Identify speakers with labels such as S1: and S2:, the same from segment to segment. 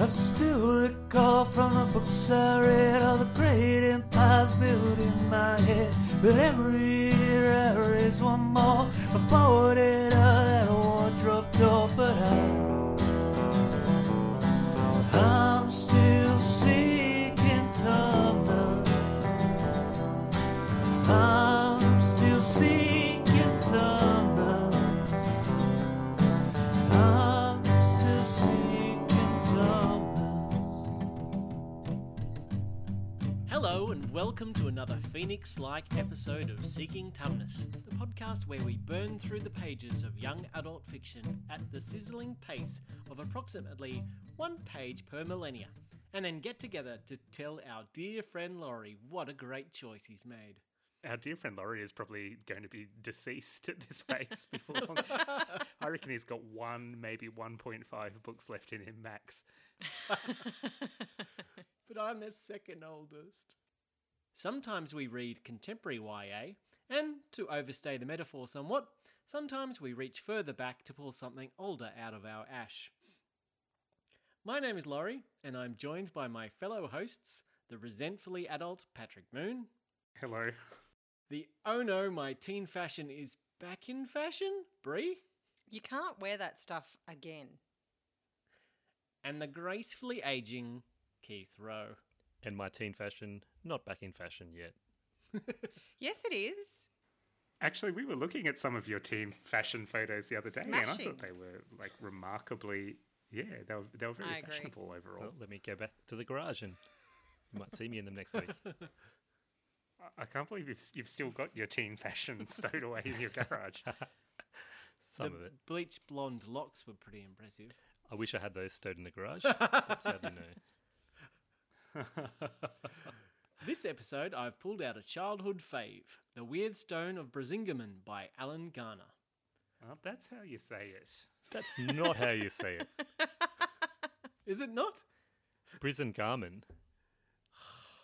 S1: I still recall from the books I read all the great empires built in my head. But every year I raise one more. I boarded out that wardrobe door, but I. I'm still seeking Tumnus. I'm
S2: welcome to another Phoenix like episode of Seeking Tumnus, the podcast where we burn through the pages of young adult fiction at the sizzling pace of approximately one page per millennia, and then get together to tell our dear friend Laurie what a great choice he's made.
S3: Our dear friend Laurie is probably going to be deceased at this pace before long. I reckon he's got one, maybe 1.5 books left in him max.
S2: but I'm the second oldest. Sometimes we read contemporary YA, and to overstay the metaphor somewhat, sometimes we reach further back to pull something older out of our ash. My name is Laurie, and I'm joined by my fellow hosts, the resentfully adult Patrick Moon,
S3: Hello.
S2: the oh no, my teen fashion is back in fashion, Brie,
S4: You can't wear that stuff again.
S2: and the gracefully aging Keith Rowe.
S5: And my teen fashion not back in fashion yet.
S4: Yes, it is.
S3: Actually, we were looking at some of your team fashion photos the other day, and I thought they were like remarkably, yeah, they were, they were very
S4: I agree.
S3: fashionable overall.
S5: Well, let me go back to the garage and you might see me in them next week.
S3: I- I can't believe you've, you've still got your teen fashion stowed away in your garage.
S5: Some
S2: the
S5: of it.
S2: bleached blonde locks were pretty impressive.
S5: I wish I had those stowed in the garage. That's how sadly, no.
S2: This episode, I've pulled out a childhood fave The Weird Stone of Brisingamen by Alan Garner.
S3: Well, that's how you say it.
S5: That's not how you say it.
S2: Is it not?
S5: Prison Garmin.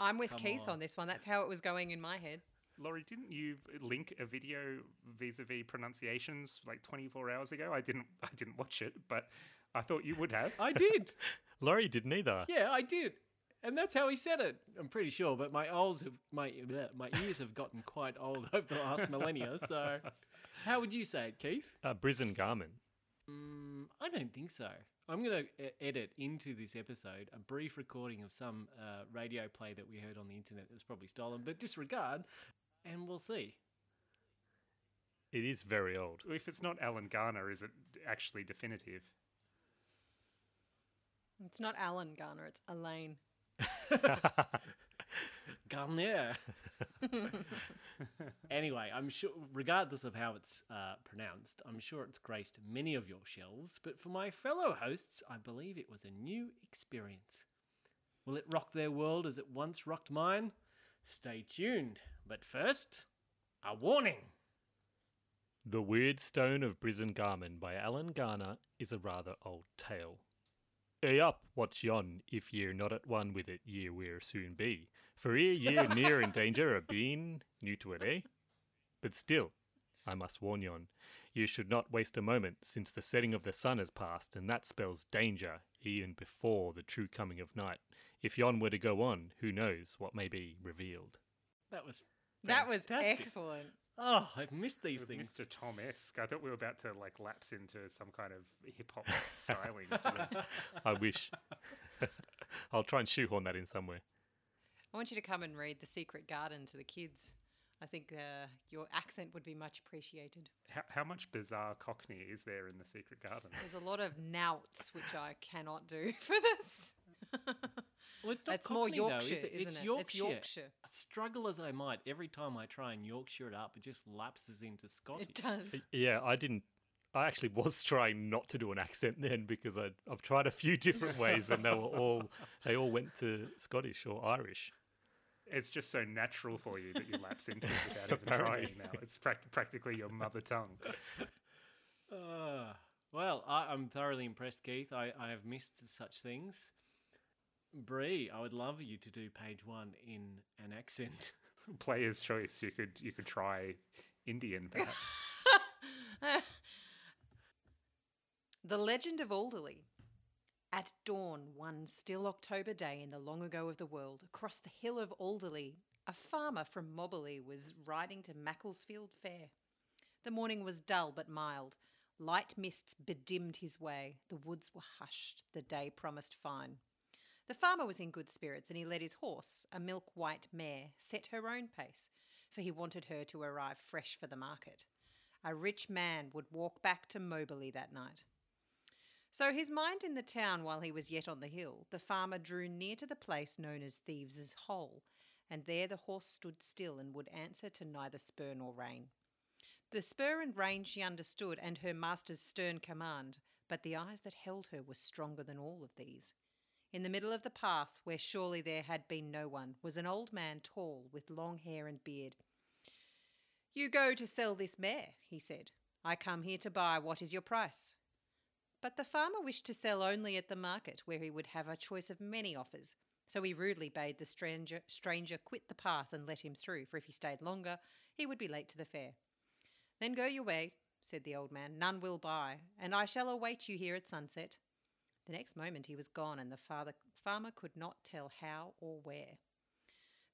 S4: I'm with
S2: Come
S4: Keith
S2: on.
S4: on this one. That's how it was going in my head.
S3: Laurie, didn't you link a video vis-a-vis pronunciations like 24 hours ago? I didn't. I didn't watch it, but I thought you would have.
S2: I did.
S5: Laurie didn't either.
S2: yeah, I did. And that's how he said it. I'm pretty sure, but my olds have my bleh, my ears have gotten quite old over the last millennia. So, how would you say it, Keith?
S5: Uh, Prison Garmin.
S2: Mm, I don't think so. I'm going to edit into this episode a brief recording of some uh, radio play that we heard on the internet that was probably stolen, but disregard, and we'll see.
S5: It is very old.
S3: If it's not Alan Garner, is it actually definitive?
S4: It's not Alan Garner, it's Elaine.
S2: Garnier. anyway, I'm sure, regardless of how it's uh, pronounced, I'm sure it's graced many of your shelves. But for my fellow hosts, I believe it was a new experience. Will it rock their world as it once rocked mine? Stay tuned. But first, a warning.
S5: The Weird Stone of Prison Garmin by Alan Garner is a rather old tale. Hey up, what's yon? If ye're not at one with it, ye will soon be. For ere ye're near in danger of being new to it, eh? But still, I must warn yon, you should not waste a moment, since the setting of the sun has passed, and that spells danger, even before the true coming of night. If yon were to go on, who knows what may be revealed.
S2: That was
S4: That was
S2: fantastic.
S4: excellent.
S2: Oh, I've missed these
S3: Sort of
S2: things.
S3: Mr. Tom esque. I thought we were about to like lapse into some kind of hip hop styling. sort.
S5: I wish. I'll try and shoehorn that in somewhere.
S4: I want you to come and read The Secret Garden to the kids. I think uh, your accent would be much appreciated.
S3: How, how much bizarre Cockney is there in the Secret Garden?
S4: There's a lot of nouts, which I cannot do for this.
S2: Well, it's not
S4: It's more
S2: Cockney, though,
S4: Yorkshire,
S2: is it? It's
S4: isn't it?
S2: Yorkshire.
S4: It's Yorkshire.
S2: Struggle as I might, every time I try and Yorkshire it up, it just lapses into Scottish.
S4: It does.
S5: Yeah, I didn't. I actually was trying not to do an accent then because I, I've tried a few different ways and they were all they all went to Scottish or Irish.
S3: It's just so natural for you that you lapse into it without even
S5: Apparently.
S3: trying now. It's prac- practically your mother tongue.
S2: Ah, well, I, I'm thoroughly impressed, Keith. I, I have missed such things. Bree, I would love you to do page one in an accent.
S3: Player's choice. You could you could try Indian perhaps.
S4: the Legend of Alderley. At dawn, one still October day in the long ago of the world, across the hill of Alderley, a farmer from Mobberley was riding to Macclesfield Fair. The morning was dull but mild. Light mists bedimmed his way. The woods were hushed. The day promised fine. The farmer was in good spirits and he led his horse, a milk white mare, set her own pace, for he wanted her to arrive fresh for the market. A rich man would walk back to Mobberley that night. So, his mind in the town while he was yet on the hill, the farmer drew near to the place known as Thieves' Hole, and there the horse stood still and would answer to neither spur nor rein. The spur and rein she understood, and her master's stern command, but the eyes that held her were stronger than all of these. In the middle of the path, where surely there had been no one, was an old man tall, with long hair and beard. You go to sell this mare, he said. I come here to buy. What is your price? But the farmer wished to sell only at the market, where he would have a choice of many offers. So he rudely bade the stranger, stranger quit the path and let him through, for if he stayed longer, he would be late to the fair. Then go your way, said the old man. None will buy, and I shall await you here at sunset. The next moment he was gone, and the father, farmer could not tell how or where.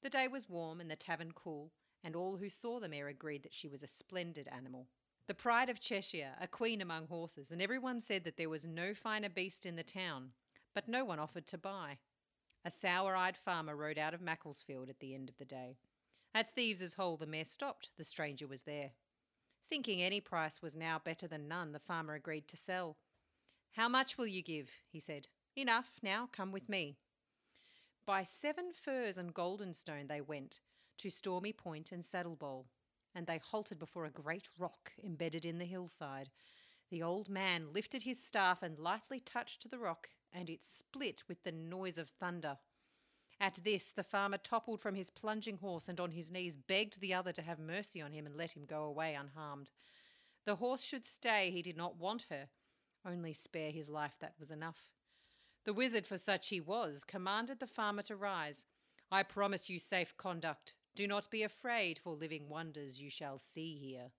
S4: The day was warm and the tavern cool, and all who saw the mare agreed that she was a splendid animal. The pride of Cheshire, a queen among horses, and everyone said that there was no finer beast in the town, but no one offered to buy. A sour eyed farmer rode out of Macclesfield at the end of the day. At Thieves' Hole the mare stopped, the stranger was there. Thinking any price was now better than none, the farmer agreed to sell. How much will you give? he said. Enough, now come with me. By Seven Firs and Goldenstone they went, to Stormy Point and Saddlebole, and they halted before a great rock embedded in the hillside. The old man lifted his staff and lightly touched the rock, and it split with the noise of thunder. At this, the farmer toppled from his plunging horse and on his knees begged the other to have mercy on him and let him go away unharmed. The horse should stay, he did not want her, only spare his life, that was enough. The wizard, for such he was, commanded the farmer to rise. I promise you safe conduct. Do not be afraid, for living wonders you shall see here.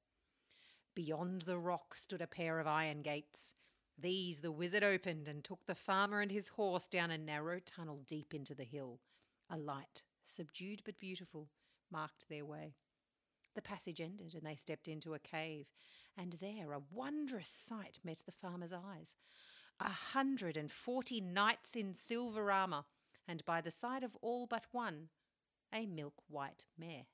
S4: Beyond the rock stood a pair of iron gates. These the wizard opened and took the farmer and his horse down a narrow tunnel deep into the hill. A light, subdued but beautiful, marked their way. The passage ended, and they stepped into a cave, and there a wondrous sight met the farmer's eyes. A hundred and forty knights in silver armour, and by the side of all but one, a milk white mare.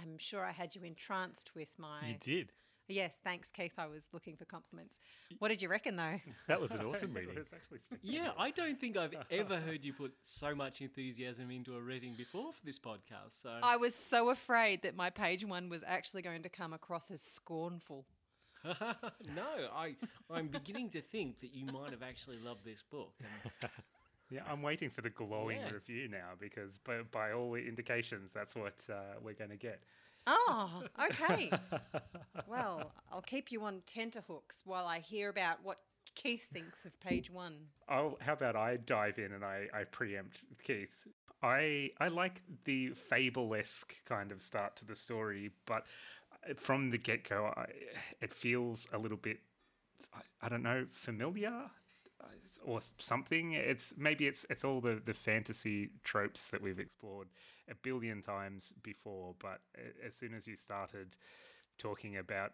S4: I'm sure I had you entranced with my.
S5: You did.
S4: Yes, thanks, Keith. I was looking for compliments. What did you reckon, though?
S5: That was an awesome
S3: It
S5: reading.
S3: was actually
S2: Yeah, I don't think I've ever heard you put so much enthusiasm into a reading before for this podcast. So
S4: I was so afraid that my page one was actually going to come across as scornful.
S2: no, I I'm beginning to think that you might have actually loved this book. And
S3: Yeah, I'm waiting for the glowing
S2: Yeah.
S3: review now because by, by all the indications, that's what uh, we're going to get.
S4: Oh, okay. well, I'll keep you on tenterhooks while I hear about what Keith thinks of page one.
S3: Oh, how about I dive in and I, I preempt Keith? I I like the fable-esque kind of start to the story, but from the get-go, I, it feels a little bit, I, I don't know, familiar or something. It's maybe it's it's all the the fantasy tropes that we've explored a billion times before, but as soon as you started talking about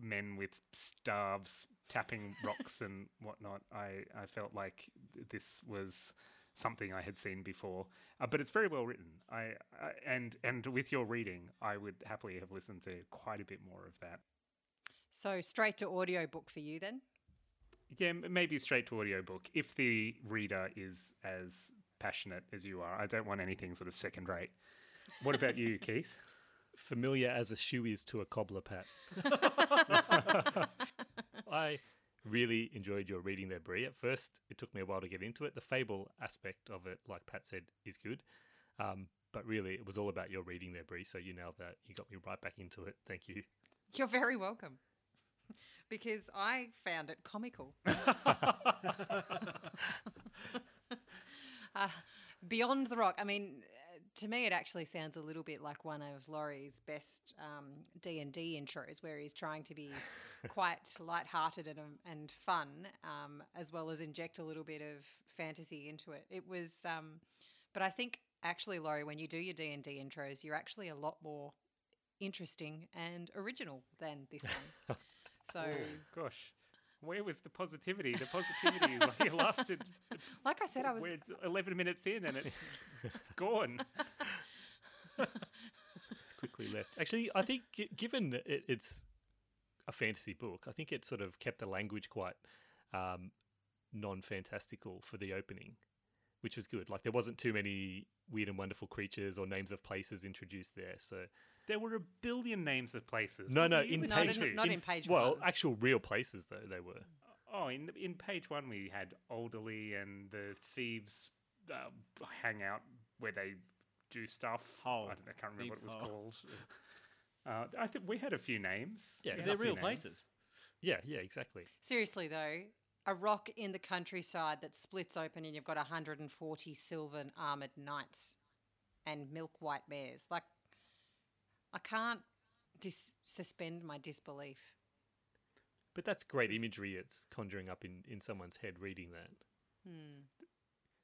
S3: men with staves tapping rocks and whatnot, I, I felt like this was something I had seen before. Uh, but it's very well written. I, I and and with your reading, I would happily have listened to quite a bit more of that.
S4: So, straight to audiobook for you then?
S3: Yeah, maybe straight to audiobook if the reader is as passionate as you are. I don't want anything sort of second rate. What about you, Keith?
S5: Familiar as a shoe is to a cobbler, Pat. I really enjoyed your reading there, Brie. At first, it took me a while to get into it. The fable aspect of it, like Pat said, is good. Um, but really, it was all about your reading there, Brie. So you nailed that. You got me right back into it. Thank you.
S4: You're very welcome. Because I found it comical. uh, Beyond the Rock, I mean, to me, it actually sounds a little bit like one of Laurie's best um, D and D intros, where he's trying to be quite light-hearted and, um, and fun, um, as well as inject a little bit of fantasy into it. It was, um, but I think actually, Laurie, when you do your D and D intros, you're actually a lot more interesting and original than this one. So,
S3: Gosh, where was the positivity? The positivity like, it lasted.
S4: like I said, I was
S3: We're 11 minutes in and it's gone.
S5: It's quickly left. Actually, I think given it, it's a fantasy book, I think it sort of kept the language quite um, non-fantastical for the opening, which was good. Like there wasn't too many weird and wonderful creatures or names of places introduced there. So
S3: There were a billion names of places.
S5: no, no,
S3: were you
S5: in
S4: Not
S5: page
S4: in- not in page
S5: well,
S4: one.
S5: actual real places though they were.
S3: Oh, in in page one we had Alderley and the thieves uh, hangout where they do stuff.
S2: Hole.
S3: I, don't, I can't remember
S2: Thieves'
S3: what it was
S2: hole.
S3: called. Uh, I think we had a few names.
S5: Yeah,
S2: They're real
S3: names.
S2: places.
S5: Yeah, yeah, exactly.
S4: seriously though. A rock in the countryside that splits open, and you've got 140 silver armored knights and milk white mares. Like, I can't dis- suspend my disbelief.
S5: But that's great imagery. It's conjuring up in, in someone's head reading that. Hmm.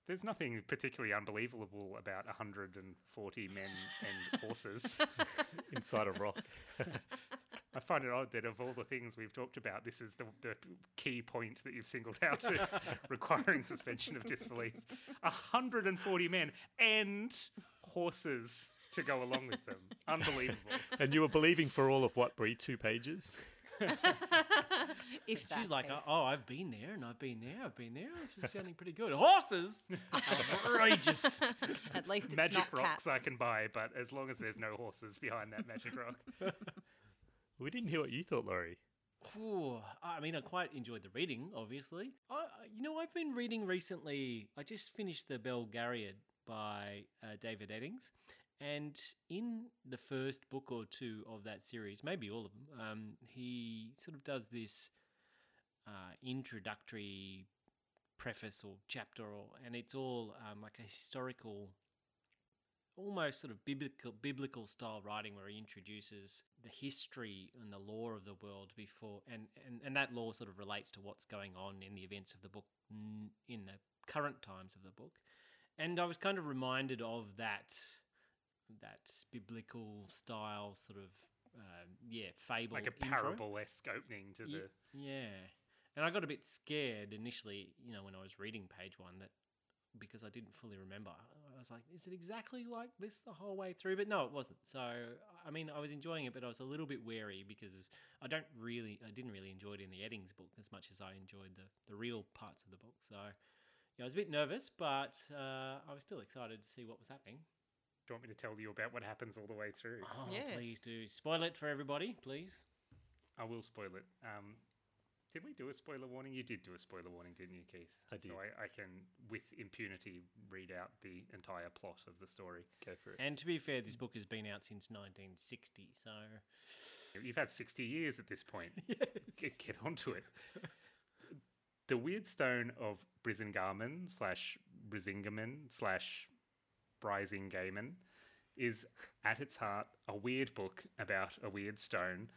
S3: There's nothing particularly unbelievable about 140 men and horses.
S5: inside a rock.
S3: I find it odd that of all the things we've talked about, this is the, the key point that you've singled out as requiring suspension of disbelief. 140 men and horses to go along with them. Unbelievable.
S5: and you were believing for all of what, Brie? Two pages?
S4: If
S2: She's like,
S4: Kev.
S2: oh, I've been there and I've been there, I've been there. This is sounding pretty good. Horses, outrageous.
S4: at least it's
S3: magic
S4: not
S3: rocks
S4: cats.
S3: I can buy, but as long as there's no horses behind that magic rock.
S5: We didn't hear what you thought, Laurie.
S2: Ooh, I mean, I quite enjoyed the reading, obviously. I, I- you know, I've been reading recently. I just finished the Belgariad by uh, David Eddings, and in the first book or two of that series, maybe all of them, um, he sort of does this uh, introductory preface or chapter, or and it's all um, like a historical almost sort of biblical biblical style writing where he introduces the history and the law of the world before and, and, and that law sort of relates to what's going on in the events of the book in the current times of the book. And I was kind of reminded of that that biblical style sort of uh, yeah fable
S3: like a parable esque opening to the.
S2: Yeah. And I got a bit scared initially, you know, when I was reading page one that because I didn't fully remember. I was like, is it exactly like this the whole way through? But no, it wasn't. So, I mean, I was enjoying it, but I was a little bit wary because I don't really, I didn't really enjoy it in the Eddings book as much as I enjoyed the, the real parts of the book. So, yeah, I was a bit nervous, but uh, I was still excited to see what was happening.
S3: Do you want me to tell you about what happens all the way through?
S2: Oh,
S4: Yes.
S2: please do. Spoil it for everybody, please.
S3: I will spoil it. Um, did we do a spoiler warning? You did do a spoiler warning, didn't you, Keith?
S5: I did.
S3: So I, I can, with impunity, read out the entire plot of the story.
S5: Go for it.
S2: And to be fair, this book has been out since 1960, so
S3: You've had 60 years at this point. yes. Get, get onto it. The Weird Stone of Brisingamen slash Brisingamen slash Brisingamen is at its heart a weird book about a weird stone,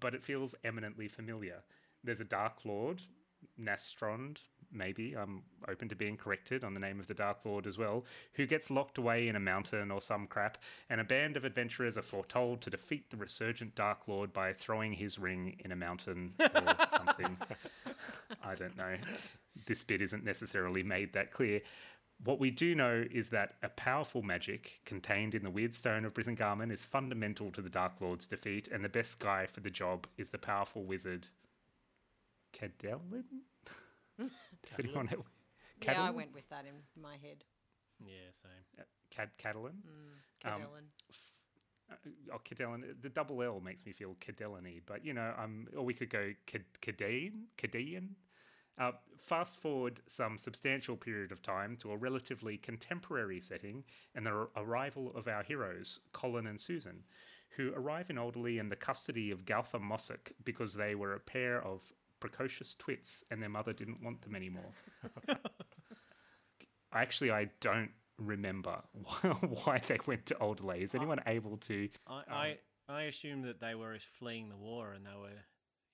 S3: but it feels eminently familiar. There's a Dark Lord, Nastrond, maybe, I'm open to being corrected on the name of the Dark Lord as well, who gets locked away in a mountain or some crap, and a band of adventurers are foretold to defeat the resurgent Dark Lord by throwing his ring in a mountain or something. I don't know. This bit isn't necessarily made that clear. What we do know is that a powerful magic contained in the Weird Stone of Brisingamen is fundamental to the Dark Lord's defeat, and the best guy for the job is the powerful wizard Cadellin? Does anyone have
S4: yeah, I went with that in my head.
S2: yeah, same.
S3: Cad Catalan?
S4: Mm,
S3: Um,
S4: Cadellin.
S3: Uh, oh, Cadellin. The double L makes me feel Cadelany, but you know, um, or we could go Cad- Cadean, Cadean. Uh, fast forward some substantial period of time to a relatively contemporary setting and the ar- arrival of our heroes, Colin and Susan, who arrive in Alderley in the custody of Gowther Mossock because they were a pair of precocious twits and their mother didn't want them anymore. Actually, I don't remember why, why they went to Alderley. Is anyone able to?
S2: I, I, I assumed that they were fleeing the war and they were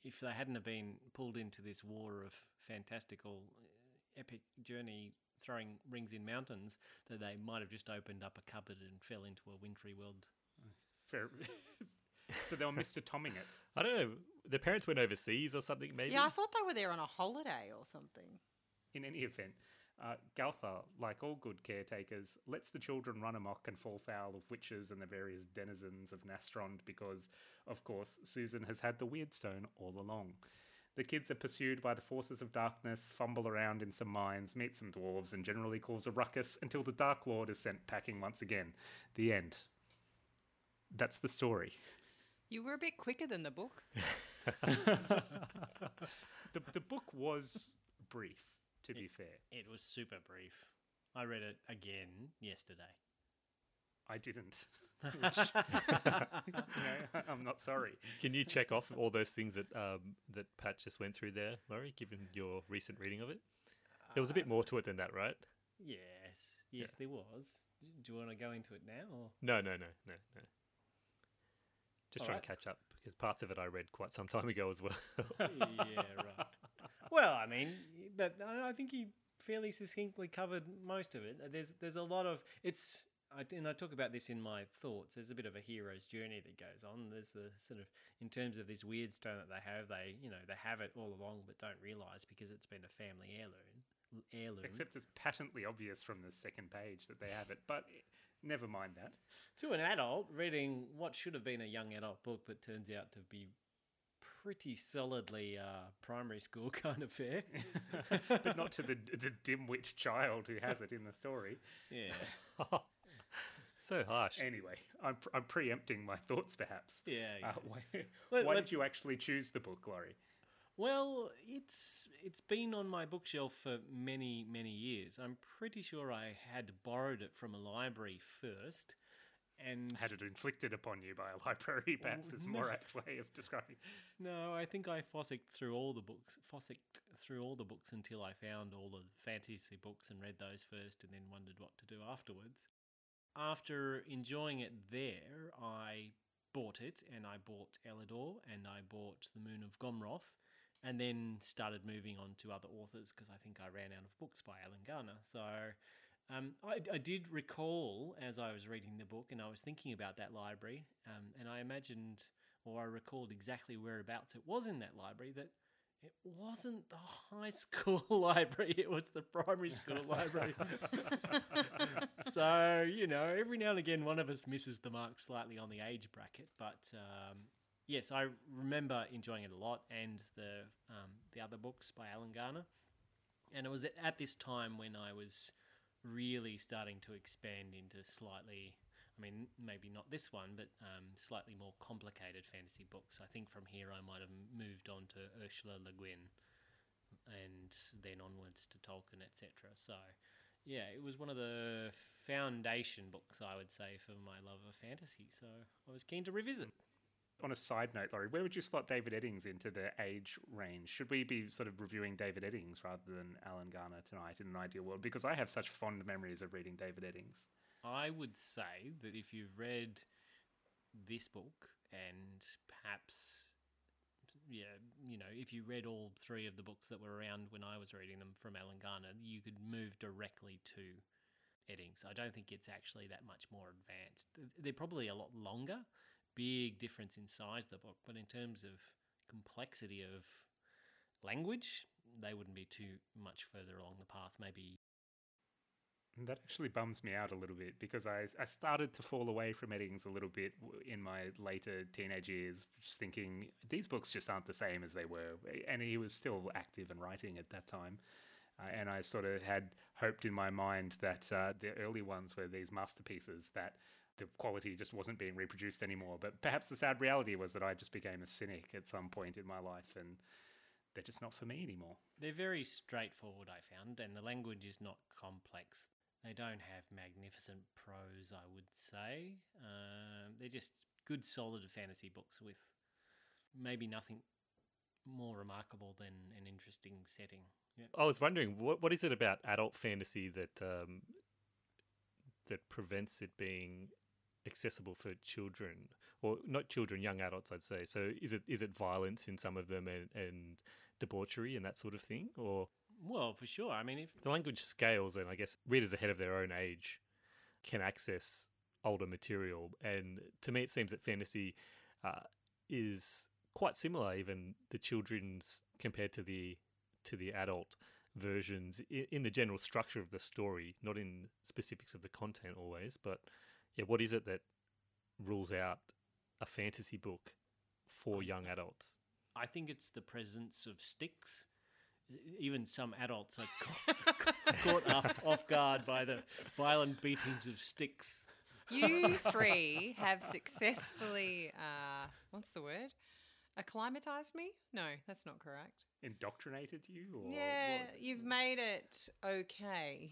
S2: if they hadn't have been pulled into this war of fantastical, uh, epic journey throwing rings in mountains, that they might have just opened up a cupboard and fell into a wintry world.
S3: Fair. so they were Mr. Tomming it.
S5: I don't know. The parents went overseas or something, maybe.
S4: Yeah, I thought they were there on a holiday or something.
S3: In any event, uh, Gowther, like all good caretakers, lets the children run amok and fall foul of witches and the various denizens of Nastrond because, of course, Susan has had the weird stone all along. The kids are pursued by the forces of darkness, fumble around in some mines, meet some dwarves, and generally cause a ruckus until the Dark Lord is sent packing once again. The end. That's the story.
S4: You were a bit quicker than the book.
S3: the, the book was brief, to be fair.
S2: It was super brief. I read it again yesterday.
S3: I didn't. Which, you know, I'm not sorry.
S5: Can you check off all those things that um, that Pat just went through there, Murray, given your recent reading of it? There was a bit more to it than that, right?
S2: Yes, yes, there was. Do you want to go into it now? Or?
S5: No, no, no, no, no. Just
S2: All
S5: trying
S2: right.
S5: to catch up because parts of it I read quite some time ago as well.
S2: yeah, right. Well, I mean, that I I think he fairly succinctly covered most of it. There's there's a lot of it's. I, and I talk about this in my thoughts. There's a bit of a hero's journey that goes on. There's the sort of in terms of this weird stone that they have. They you know they have it all along, but don't realise because it's been a family heirloom. Heirloom.
S3: Except it's patently obvious from the second page that they have it. But eh, never mind that.
S2: to an adult reading what should have been a young adult book, but turns out to be pretty solidly uh, primary school kind of fare.
S3: but not to the the dim-wit child who has it in the story.
S2: yeah.
S5: so harsh.
S3: Anyway, I'm, pr- I'm preempting my thoughts, perhaps.
S2: Yeah.
S3: Uh, why
S2: Let-
S3: why did you actually choose the book, Laurie?
S2: Well, it's it's been on my bookshelf for many many years. I'm pretty sure I had borrowed it from a library first, and
S3: Had it inflicted upon you by a library, oh, perhaps is a more apt way of describing.
S2: no, I think I fossicked through all the books, fossicked through all the books until I found all the fantasy books and read those first, and then wondered what to do afterwards. After enjoying it there, I bought it, and I bought Elidor, and I bought The Moon of Gomrath, and then started moving on to other authors because I think I ran out of books by Alan Garner. So um, I, I did recall as I was reading the book, and I was thinking about that library, um, and I imagined or I recalled exactly whereabouts it was in that library. That it wasn't the high school library; it was the primary school library. so you know, every now and again, one of us misses the mark slightly on the age bracket, but. Um, Yes, I remember enjoying it a lot, and the um, the other books by Alan Garner. And it was at, at this time when I was really starting to expand into slightly, I mean, maybe not this one, but um, slightly more complicated fantasy books. I think from here I might have moved on to Ursula Le Guin, and then onwards to Tolkien, etc. So, yeah, it was one of the foundation books I would say for my love of fantasy. So I was keen to revisit.
S3: On a side note, Laurie, where would you slot David Eddings into the age range? Should we be sort of reviewing David Eddings rather than Alan Garner tonight in an ideal world? Because I have such fond memories of reading David Eddings.
S2: I would say that if you've read this book and perhaps, yeah, you know, if you read all three of the books that were around when I was reading them from Alan Garner, you could move directly to Eddings. I don't think it's actually that much more advanced. They're probably a lot longer, big difference in size the book, but in terms of complexity of language, they wouldn't be too much further along the path. Maybe
S3: That actually bums me out a little bit because I, I started to fall away from Eddings a little bit in my later teenage years, just thinking these books just aren't the same as they were. And he was still active and writing at that time. Uh, and I sort of had hoped in my mind that uh, the early ones were these masterpieces that the quality just wasn't being reproduced anymore. But perhaps the sad reality was that I just became a cynic at some point in my life and they're just not for me anymore.
S2: They're very straightforward, I found, and the language is not complex. They don't have magnificent prose, I would say. Um, they're just good, solid fantasy books with maybe nothing more remarkable than an interesting setting. Yeah.
S5: I was wondering what what is it about adult fantasy that um, that prevents it being accessible for children, or not children, young adults, I'd say. So is it is it violence in some of them and, and debauchery and that sort of thing, or
S2: Well, for sure. I mean, if
S5: the language scales, and I guess readers ahead of their own age can access older material. And to me, it seems that fantasy uh, is quite similar, even the children's compared to the to the adult versions in, in the general structure of the story, not in specifics of the content always. But yeah, what is it that rules out a fantasy book for young adults?
S2: I think it's the presence of sticks. Even some adults are caught, caught off, off guard by the violent beatings of sticks.
S4: You three have successfully, uh, what's the word? Acclimatized me? No, that's not correct.
S3: Indoctrinated you, or
S4: yeah,
S3: what,
S4: you've made it okay.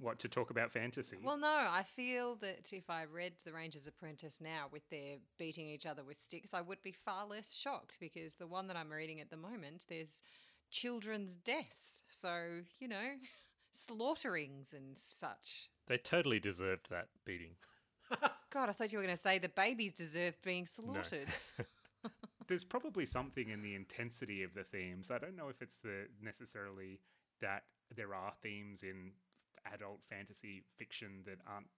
S3: What to talk about fantasy?
S4: Well, no, I feel that if I read The Ranger's Apprentice now with their beating each other with sticks, I would be far less shocked because the one that I'm reading at the moment, there's children's deaths. So, you know, slaughterings and such.
S5: They totally deserved that beating.
S4: God, I thought you were going to say the babies deserve being slaughtered.
S3: There's probably something in the intensity of the themes. I don't know if it's the necessarily that there are themes in adult fantasy fiction that aren't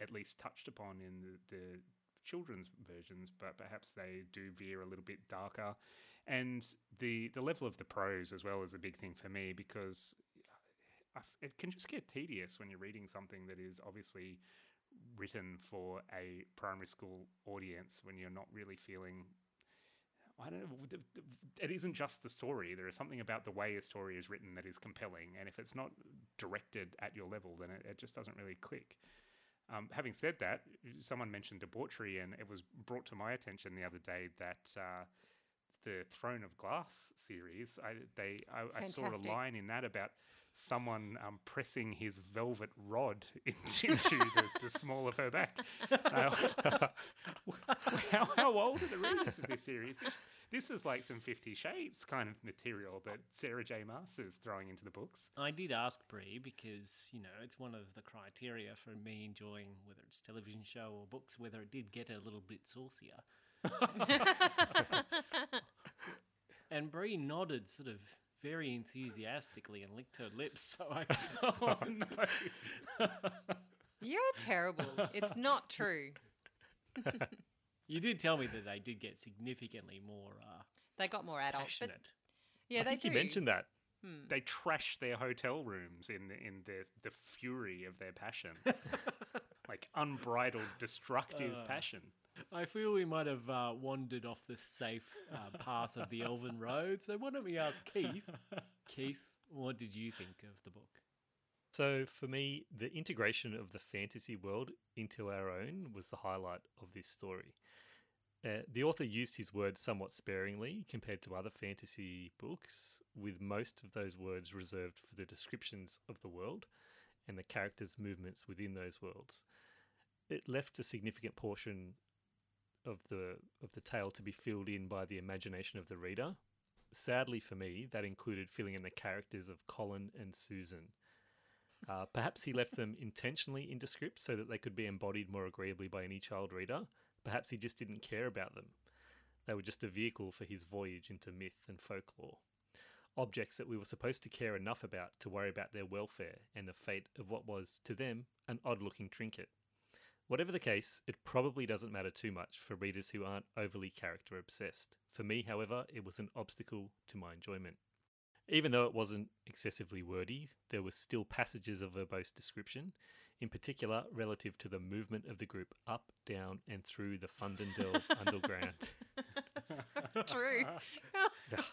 S3: at least touched upon in the, the children's versions, but perhaps they do veer a little bit darker. And the the level of the prose as well is a big thing for me because uh, f- it can just get tedious when you're reading something that is obviously written for a primary school audience when you're not really feeling I don't know. It isn't just the story. There is something about the way a story is written that is compelling, and if it's not directed at your level, then it, it just doesn't really click. Um, having said that, someone mentioned debauchery, and it was brought to my attention the other day that uh, the Throne of Glass series, I, they, I, I saw a line in that about someone um, pressing his velvet rod into, into the, the small of her back. Uh, how, how old are the readers of this series? This, this is like some Fifty Shades kind of material that Sarah J. Maas is throwing into the books.
S2: I did ask Brie because, you know, it's one of the criteria for me enjoying whether it's television show or books, whether it did get a little bit saucier. and Brie nodded sort of very enthusiastically and licked her lips. So I,
S3: oh no!
S4: You're terrible. It's not true.
S2: you did tell me that they did get significantly more uh,
S4: They got more adult, but
S2: passionate.
S4: yeah,
S5: I
S4: they
S5: think
S4: do.
S5: you mentioned that.
S3: they trash their hotel rooms in in the the fury of their passion, like unbridled, destructive
S2: Uh.
S3: passion.
S2: I feel we might have uh, wandered off the safe uh, path of the Elven Road. So why don't we ask Keith? Keith, what did you think of the book?
S5: So for me, the integration of the fantasy world into our own was the highlight of this story. Uh, the author used his words somewhat sparingly compared to other fantasy books, with most of those words reserved for the descriptions of the world and the characters' movements within those worlds. It left a significant portion of the of the tale to be filled in by the imagination of the reader. Sadly for me, that included filling in the characters of Colin and Susan. Uh, perhaps he left them intentionally indescript so that they could be embodied more agreeably by any child reader. Perhaps he just didn't care about them. They were just a vehicle for his voyage into myth and folklore. Objects that we were supposed to care enough about to worry about their welfare and the fate of what was, to them, an odd looking trinket. Whatever the case, it probably doesn't matter too much for readers who aren't overly character obsessed. For me, however, it was an obstacle to my enjoyment. Even though it wasn't excessively wordy, there were still passages of verbose description, in particular relative to the movement of the group up, down, and through the Fundendel underground.
S4: True.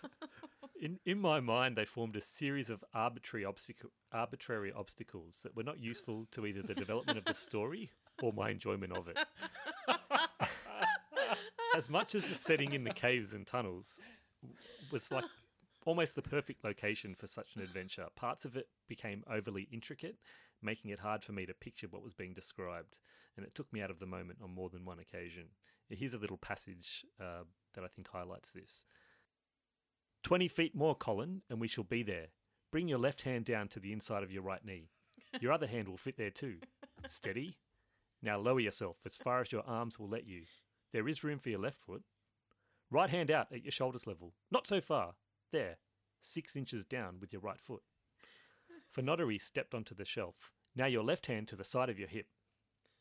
S5: In, in my mind, they formed a series of arbitrary, obstacle, arbitrary obstacles that were not useful to either the development of the story or my enjoyment of it. as much as the setting in the caves and tunnels was like almost the perfect location for such an adventure, parts of it became overly intricate, making it hard for me to picture what was being described, and it took me out of the moment on more than one occasion. Here's a little passage uh, that I think highlights this. 20 feet more, Colin, and we shall be there. Bring your left hand down to the inside of your right knee. Your other hand will fit there too. Steady. Now lower yourself as far as your arms will let you. There is room for your left foot. Right hand out at your shoulders level. Not so far. There. Six inches down with your right foot. Fenodyree stepped onto the shelf. Now your left hand to the side of your hip.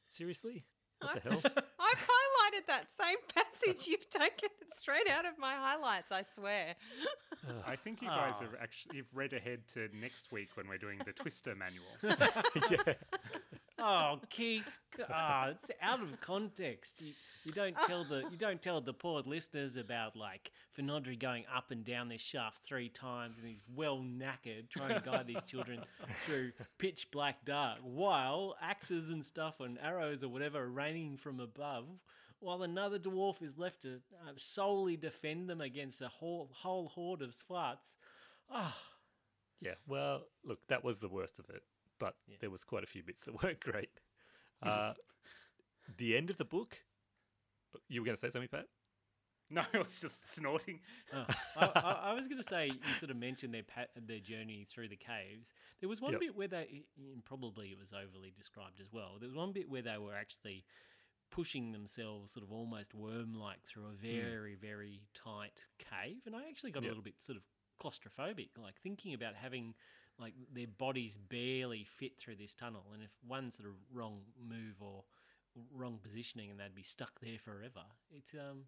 S5: Seriously? What the hell?
S4: I've highlighted that same passage. You've taken it straight out of my highlights, I swear.
S3: I think you guys
S2: Ah.
S3: have actually you've read ahead to next week when we're doing the Twister manual.
S5: yeah.
S2: Oh, Keith! Ah, it's out of context. You, you don't tell the you don't tell the poor listeners about like Fenodyree going up and down this shaft three times, and he's well knackered trying to guide these children through pitch black dark, while axes and stuff and arrows or whatever are raining from above, while another dwarf is left to uh, solely defend them against a whole whole horde of svarts. Ah,
S5: Yeah, well, look, that was the worst of it, but
S2: Yeah.
S5: there was quite a few bits that weren't great. Uh, the end of the book. You were going to say something, Pat?
S3: no, I was just snorting.
S2: Oh, I, I, I was going to say you sort of mentioned their pa- their journey through the caves. There was one
S5: Yep.
S2: bit where they, and probably it was overly described as well. There was one bit where they were actually pushing themselves sort of almost worm-like through a very very tight cave, and I actually got a little bit sort of claustrophobic, like thinking about having like their bodies barely fit through this tunnel, and if one sort of wrong move or wrong positioning, and they'd be stuck there forever. It's um,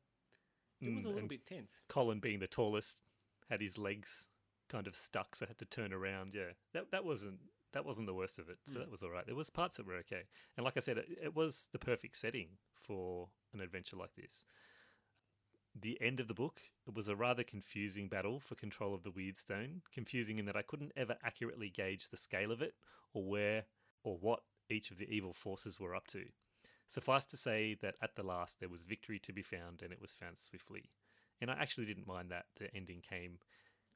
S2: it was a
S5: Mm,
S2: little
S5: and
S2: bit tense.
S5: Colin, being the tallest, had his legs kind of stuck, so had to turn around. Yeah, that that wasn't that wasn't the worst of it. So
S2: Mm.
S5: that was all right. There was parts that were okay, and like I said, it, it was the perfect setting for an adventure like this. The end of the book it was a rather confusing battle for control of the weird stone. Confusing in that I couldn't ever accurately gauge the scale of it, or where or what each of the evil forces were up to. Suffice to say that at the last there was victory to be found, and it was found swiftly. And I actually didn't mind that the ending came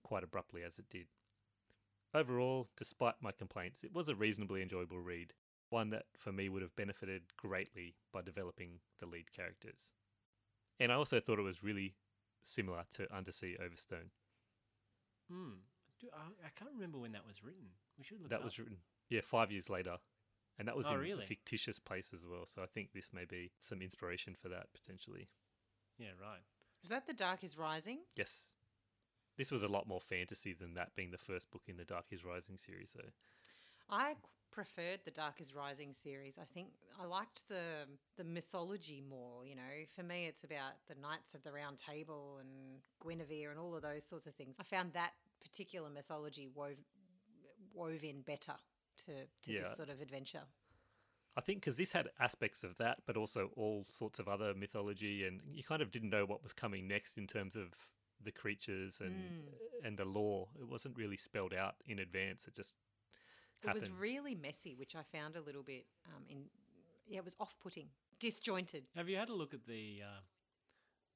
S5: quite abruptly as it did. Overall, despite my complaints, it was a reasonably enjoyable read, one that for me would have benefited greatly by developing the lead characters. And I also thought it was really similar to Undersea Overstone.
S2: Hmm. Do, I, I can't remember when that was written. We should look.
S5: that
S2: it
S5: was written, yeah, five years later. And that was
S2: Oh,
S5: in
S2: really?
S5: a fictitious place as well. So I think this may be some inspiration for that potentially.
S2: Yeah, right.
S4: Is that The Dark is Rising?
S5: Yes. This was a lot more fantasy than that being the first book in the Dark is Rising series, though.
S4: I qu- preferred the Dark is Rising series. I think I liked the the mythology more. You know, for me, it's about the Knights of the Round Table and Guinevere and all of those sorts of things. I found that particular mythology wove wove in better to to
S5: Yeah.
S4: this sort of adventure.
S5: I think because this had aspects of that, but also all sorts of other mythology, and you kind of didn't know what was coming next in terms of the creatures and mm. and the lore. It wasn't really spelled out in advance. It just
S4: It was really messy, which I found a little bit um, in. Yeah, it was off putting, disjointed.
S2: Have you had a look at the uh,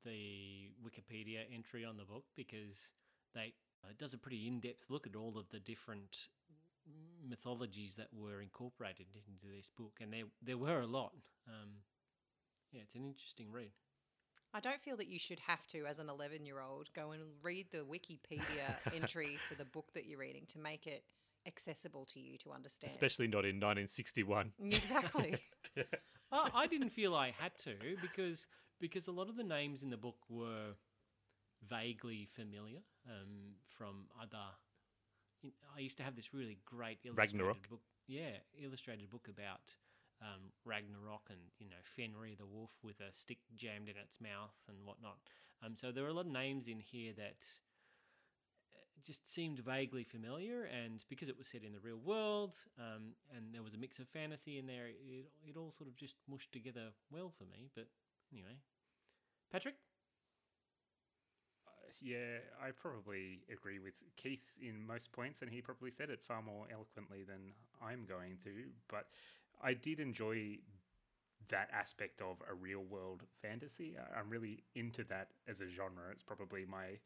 S2: the Wikipedia entry on the book because they uh, it does a pretty in depth look at all of the different mythologies that were incorporated into this book, and there there were a lot. Um, yeah, it's an interesting read.
S4: I don't feel that you should have to, as an 11 year old, go and read the Wikipedia entry for the book that you're reading to make it accessible to you to understand.
S5: especially not in 1961.
S4: Exactly.
S2: I, I didn't feel I had to because because a lot of the names in the book were vaguely familiar um, from other. I used to have this really great illustrated
S5: Ragnarok.
S2: book. Yeah, illustrated book about um, Ragnarok and you know Fenrir the wolf with a stick jammed in its mouth and whatnot. Um, so there are a lot of names in here that uh, just seemed vaguely familiar, and because it was set in the real world, um, and there was a mix of fantasy in there, it, it all sort of just mushed together well for me. But anyway, Patrick,
S3: Uh, yeah, I probably agree with Keith in most points, and he probably said it far more eloquently than I'm going to. But I did enjoy that aspect of a real world fantasy. I'm really into that as a genre. It's probably my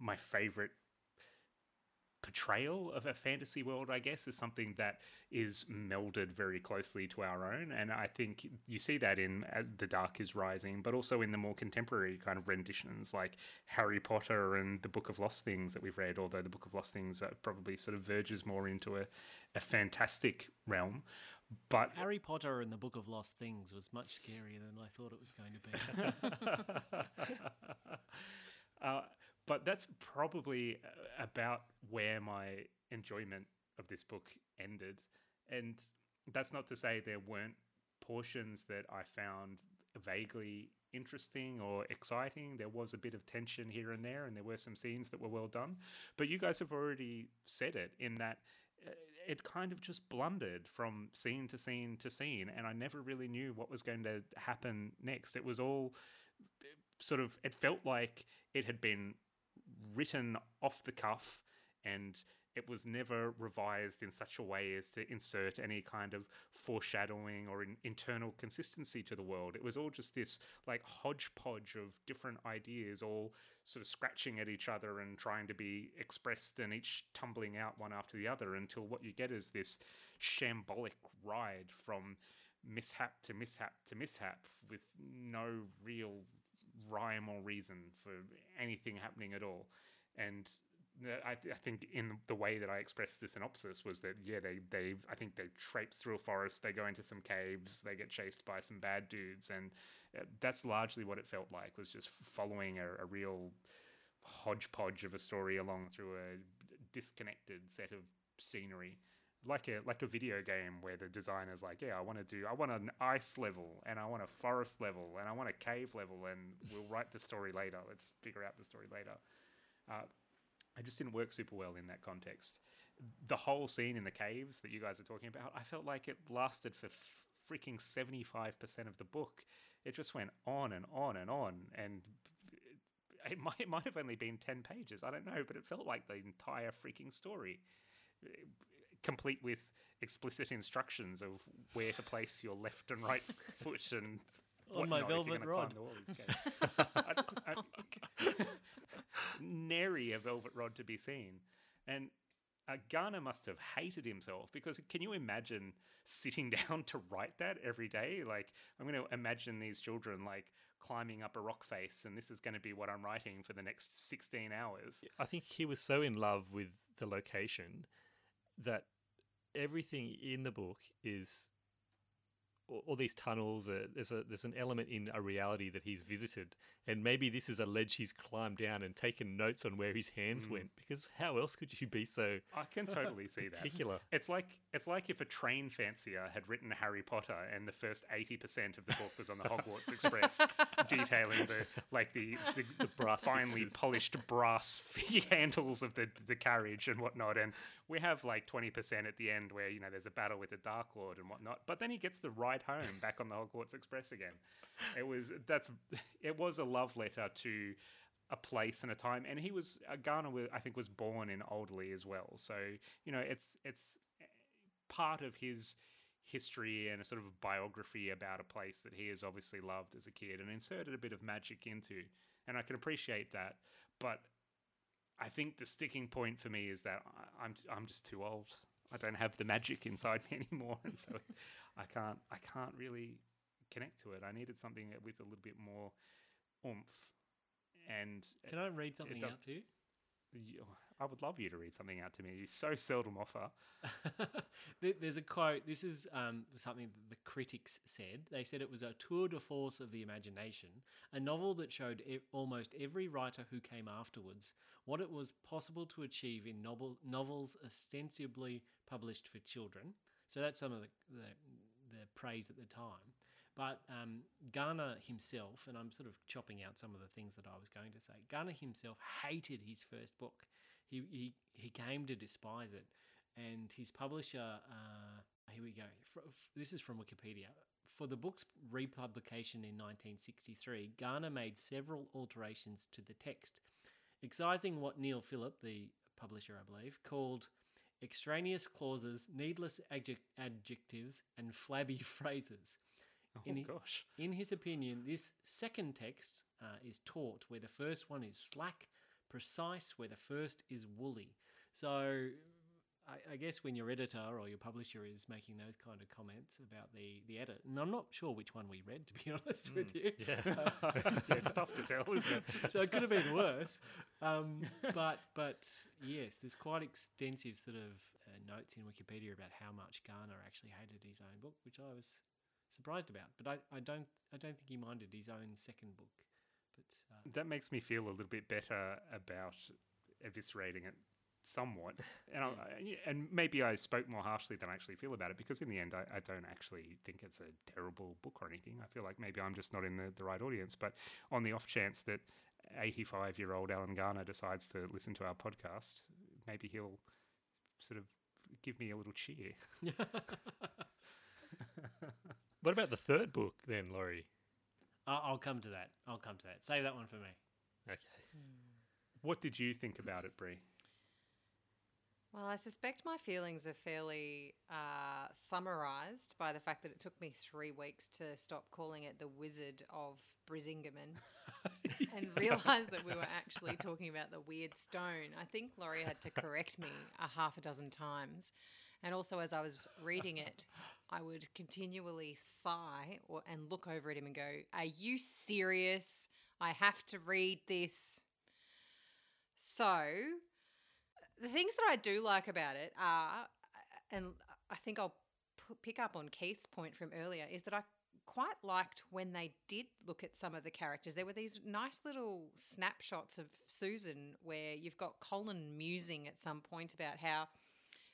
S3: my favorite portrayal of a fantasy world, I guess, is something that is melded very closely to our own. And I think you see that in uh, The Dark is Rising, but also in the more contemporary kind of renditions like Harry Potter and the Book of Lost Things that we've read, although the Book of Lost Things uh, probably sort of verges more into a, a fantastic realm. But
S2: Harry Potter and the Book of Lost Things was much scarier than I thought it was going to be.
S3: uh, but that's probably uh, about where my enjoyment of this book ended. And that's not to say there weren't portions that I found vaguely interesting or exciting. There was a bit of tension here and there, and there were some scenes that were well done. But you guys have already said it in that uh, it kind of just blundered from scene to scene to scene, and I never really knew what was going to happen next. It was all uh, sort of, it felt like it had been written off the cuff and it was never revised in such a way as to insert any kind of foreshadowing or in, internal consistency to the world. It was all just this like hodgepodge of different ideas, all sort of scratching at each other and trying to be expressed, and each tumbling out one after the other until what you get is this shambolic ride from mishap to mishap to mishap with no real rhyme or reason for anything happening at all. And I, I, think in the way that I expressed the synopsis was that yeah they they I think they traipse through a forest they go into some caves they get chased by some bad dudes and uh, that's largely what it felt like was just following a, a real hodgepodge of a story along through a disconnected set of scenery like a like a video game where the designer's like, yeah, I want to do, I want an ice level, and I want a forest level, and I want a cave level, and we'll write the story later. Let's figure out the story later. Uh, I just didn't work super well in that context. The whole scene in the caves that you guys are talking about, I felt like it lasted for freaking seventy five percent of the book. It just went on and on and on, and it might it might have only been ten pages. I don't know, but it felt like the entire freaking story complete with explicit instructions of where to place your left and right foot and
S2: on my velvet rod.
S3: Nary a velvet rod to be seen, and uh, Garner must have hated himself because can you imagine sitting down to write that every day? Like, I'm going to imagine these children like climbing up a rock face, and this is going to be what I'm writing for the next 16 hours.
S5: I think he was so in love with the location that everything in the book is all, these tunnels. Uh, there's a there's an element in a reality that he's visited, and maybe this is a ledge he's climbed down and taken notes on where his hands mm. went. Because how else could you be so?
S3: I can totally see
S5: that. Particular.
S3: It's like it's like if a train fancier had written Harry Potter, and the first eighty percent of the book was on the Hogwarts Express, detailing the like the the, the brass finely polished brass handles of the the carriage and whatnot, and we have like 20% at the end where, you know, there's a battle with the Dark Lord and whatnot. But then he gets the ride home back on the Hogwarts Express again. It was, that's, it was a love letter to a place and a time. And he was, uh, Garner, I think, was born in Alderley as well. So, you know, it's, it's eh, part of his history and a sort of biography about a place that he has obviously loved as a kid and inserted a bit of magic into. And I can appreciate that. But I think the sticking point for me is that I'm I'm just too old. I don't have the magic inside me anymore, and so I can't I can't really connect to it. I needed something with a little bit more oomph. And
S2: can I read something out to you?
S3: I would love you to read something out to me. You so seldom offer.
S2: There's a quote. This is um, something that the critics said. They said it was a tour de force of the imagination, a novel that showed almost every writer who came afterwards what it was possible to achieve in novel- novels ostensibly published for children. So that's some of the, the, the praise at the time. But um, Garner himself, and I'm sort of chopping out some of the things that I was going to say, Garner himself hated his first book. He, he, he came to despise it. And his publisher, uh, here we go. This is from Wikipedia. For the book's republication in 1963, Garner made several alterations to the text, excising what Neil Philip, the publisher, I believe, called extraneous clauses, needless adjectives, and flabby phrases.
S3: Oh, in, gosh.
S2: In his opinion, this second text uh, is taut, where the first one is slack, precise, where the first is woolly. So I, I guess when your editor or your publisher is making those kind of comments about the, the edit, and I'm not sure which one we read, to be honest with you.
S5: Yeah.
S3: yeah, it's tough to tell, isn't it?
S2: so it could have been worse. Um, but but yes, there's quite extensive sort of uh, notes in Wikipedia about how much Garner actually hated his own book, which I was surprised about. But I, I don't I don't think he minded his own second book. But uh,
S3: That makes me feel a little bit better about eviscerating it somewhat. And, I, and maybe I spoke more harshly than I actually feel about it because, in the end, I, I don't actually think it's a terrible book or anything. I feel like maybe I'm just not in the, the right audience. But on the off chance that 85 year old Alan Garner decides to listen to our podcast, maybe he'll sort of give me a little cheer.
S5: What about the third book then, Laurie?
S2: I'll, I'll come to that. I'll come to that. Save that one for me.
S5: Okay.
S3: What did you think about it, Brie?
S4: Well, I suspect my feelings are fairly uh, summarised by the fact that it took me three weeks to stop calling it the Wizard of Brisingamen and realise that we were actually talking about the weird stone. I think Laurie had to correct me a half a dozen times. And also, as I was reading it, I would continually sigh or, and look over at him and go, Are you serious? I have to read this. So, the things that I do like about it are, and I think I'll p- pick up on Keith's point from earlier, is that I quite liked when they did look at some of the characters. There were these nice little snapshots of Susan where you've got Colin musing at some point about how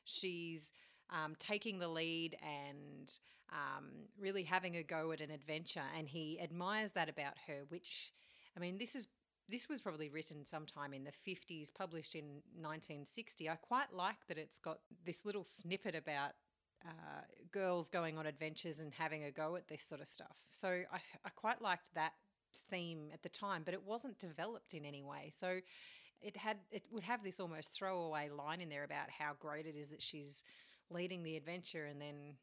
S4: she's um, taking the lead and um, really having a go at an adventure, and he admires that about her. Which, I mean, this is this was probably written sometime in the 50s, published in 1960. I quite like that it's got this little snippet about uh, girls going on adventures and having a go at this sort of stuff. So I, I quite liked that theme at the time, but it wasn't developed in any way. So it had it would have this almost throwaway line in there about how great it is that she's leading the adventure and then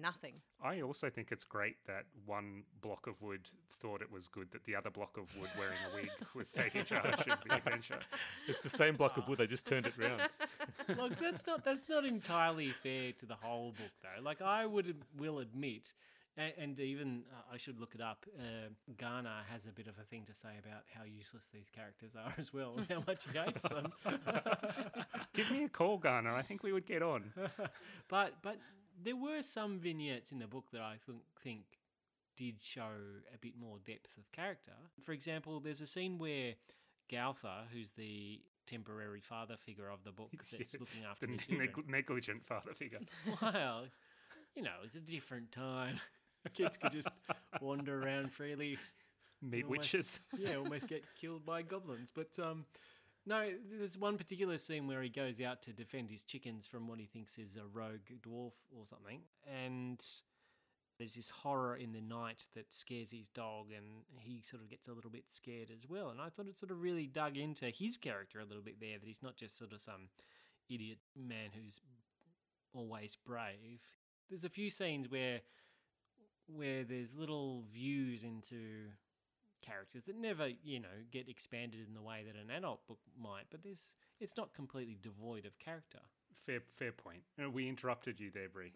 S4: nothing.
S3: I also think it's great that one block of wood thought it was good that the other block of wood wearing a wig was taking charge of the adventure.
S5: It's the same block of wood. They just turned it round.
S2: Look, that's not that's not entirely fair to the whole book, though. Like I would will admit, and, and even uh, I should look it up. Uh, Garner has a bit of a thing to say about how useless these characters are as well, and how much he hates them.
S3: Give me a call, Garner. I think we would get on.
S2: but but there were some vignettes in the book that I think think did show a bit more depth of character. For example, there's a scene where Gowther, who's the temporary father figure of the book that's looking after
S3: the
S2: the
S3: neg- negligent father figure.
S2: well, you know, it's a different time. Kids could just wander around freely.
S3: Meet
S2: Almost-
S3: witches.
S2: Yeah, almost get killed by goblins. But um, no, there's one particular scene where he goes out to defend his chickens from what he thinks is a rogue dwarf or something, and there's this horror in the night that scares his dog, and he sort of gets a little bit scared as well. And I thought it sort of really dug into his character a little bit there, that he's not just sort of some idiot man who's always brave. There's a few scenes where where there's little views into characters that never, you know, get expanded in the way that an adult book might, but there's it's not completely devoid of character.
S3: Fair, fair point. Uh, We interrupted you there, Brie.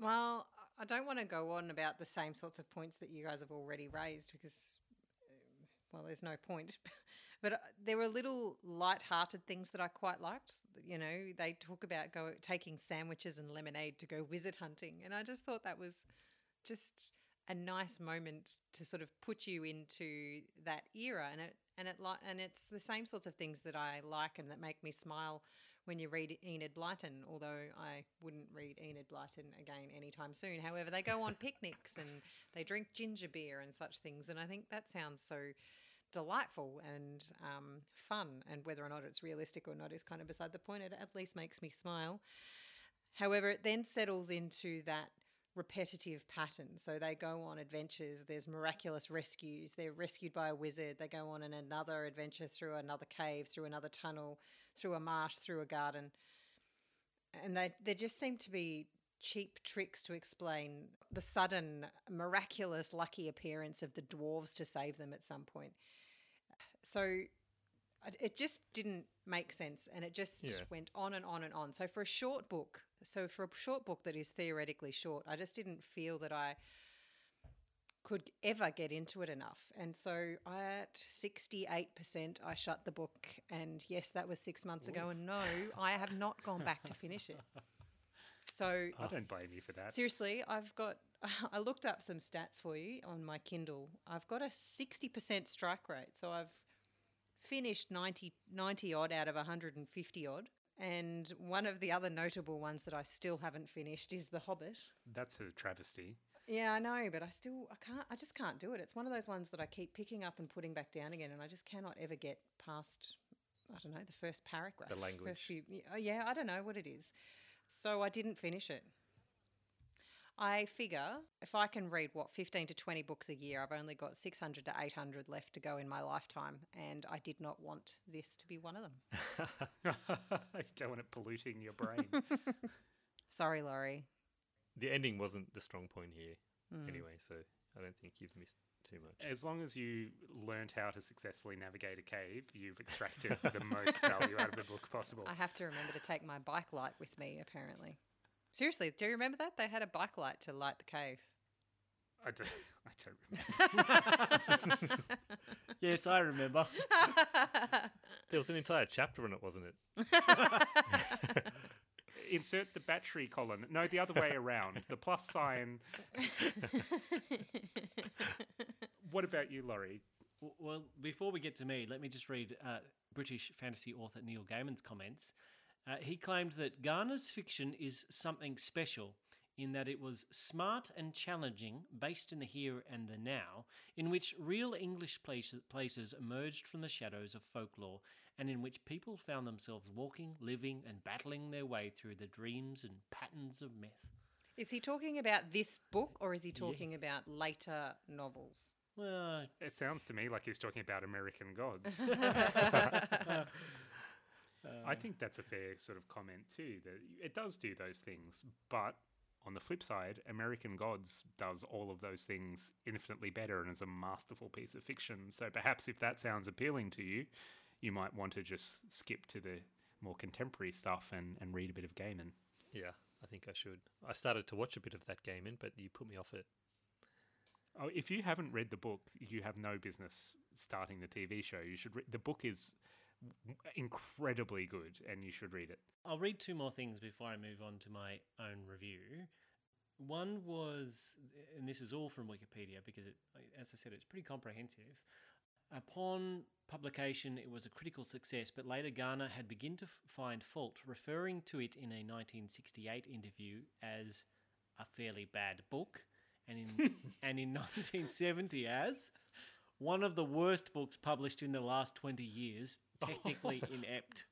S4: Well, I don't want to go on about the same sorts of points that you guys have already raised because, uh, well, there's no point. but uh, there were little light-hearted things that I quite liked. You know, they talk about go taking sandwiches and lemonade to go wizard hunting, and I just thought that was just a nice moment to sort of put you into that era, and it and it li- and it's the same sorts of things that I like and that make me smile when you read Enid Blyton, although I wouldn't read Enid Blyton again anytime soon. However, they go on picnics and they drink ginger beer and such things, and I think that sounds so delightful and um, fun. And whether or not it's realistic or not is kind of beside the point. It at least makes me smile. However, it then settles into that repetitive pattern. So they go on adventures, there's miraculous rescues, they're rescued by a wizard, they go on in another adventure through another cave, through another tunnel, through a marsh, through a garden. And they there just seem to be cheap tricks to explain the sudden miraculous lucky appearance of the dwarves to save them at some point. So it just didn't make sense and it just
S5: Yeah.
S4: went on and on and on. So for a short book, so for a short book that is theoretically short, I just didn't feel that I could ever get into it enough. And so at 68%, I shut the book. And yes, that was six months ago. And no, I have not gone back to finish it. So
S3: I don't blame you for that.
S4: Seriously, I've got. I looked up some stats for you on my Kindle. I've got a 60% strike rate. So I've finished 90, 90 odd out of 150 odd. And one of the other notable ones that I still haven't finished is The Hobbit.
S3: That's a travesty.
S4: Yeah, I know, but I still I can't I just can't do it. It's one of those ones that I keep picking up and putting back down again and I just cannot ever get past I don't know, the first paragraph.
S5: The language.
S4: First few, yeah, I don't know what it is. So I didn't finish it. I figure if I can read what 15 to 20 books a year, I've only got 600 to 800 left to go in my lifetime and I did not want this to be one of them.
S3: I don't want it polluting your brain.
S4: Sorry, Laurie.
S5: the ending wasn't the strong point here,
S4: Mm.
S5: anyway. So I don't think you've missed too much.
S3: as long as you learned how to successfully navigate a cave, you've extracted the most value out of the book possible.
S4: I have to remember to take my bike light with me, apparently. Seriously, do you remember that? They had a bike light to light the cave.
S3: I don't, I don't remember.
S2: Yes, I remember.
S5: There was an entire chapter in it, wasn't it?
S3: Insert the battery, Colin. No, the other way around. The plus sign. What about you, Laurie?
S2: Well, before we get to me, let me just read uh, British fantasy author Neil Gaiman's comments. Uh, he claimed that Garner's fiction is something special in that it was smart and challenging, based in the here and the now, in which real English places, places emerged from the shadows of folklore, and in which people found themselves walking, living, and battling their way through the dreams and patterns of myth.
S4: Is he talking about this book or is he talking about later novels?
S2: Well,
S3: It sounds to me like he's talking about American gods. I uh, think that's a fair sort of comment too. That it does do those things, but on the flip side, American Gods does all of those things infinitely better and is a masterful piece of fiction. So perhaps if that sounds appealing to you, you might want to just skip to the more contemporary stuff and, and read a bit of Gaiman.
S5: Yeah, I think I should. I started to watch a bit of that game in, but you put me off it.
S3: Oh, if you haven't read the book, you have no business starting the TV show. You should. Re- the book is incredibly good, and you should read it.
S2: I'll read two more things before I move on to my own review. One was, and this is all from Wikipedia because, it, as I said, it's pretty comprehensive. Upon publication, it was a critical success, but later Garner had begun to find fault, referring to it in a 1968 interview as a fairly bad book, and in and in 1970 as one of the worst books published in the last 20 years, technically inept.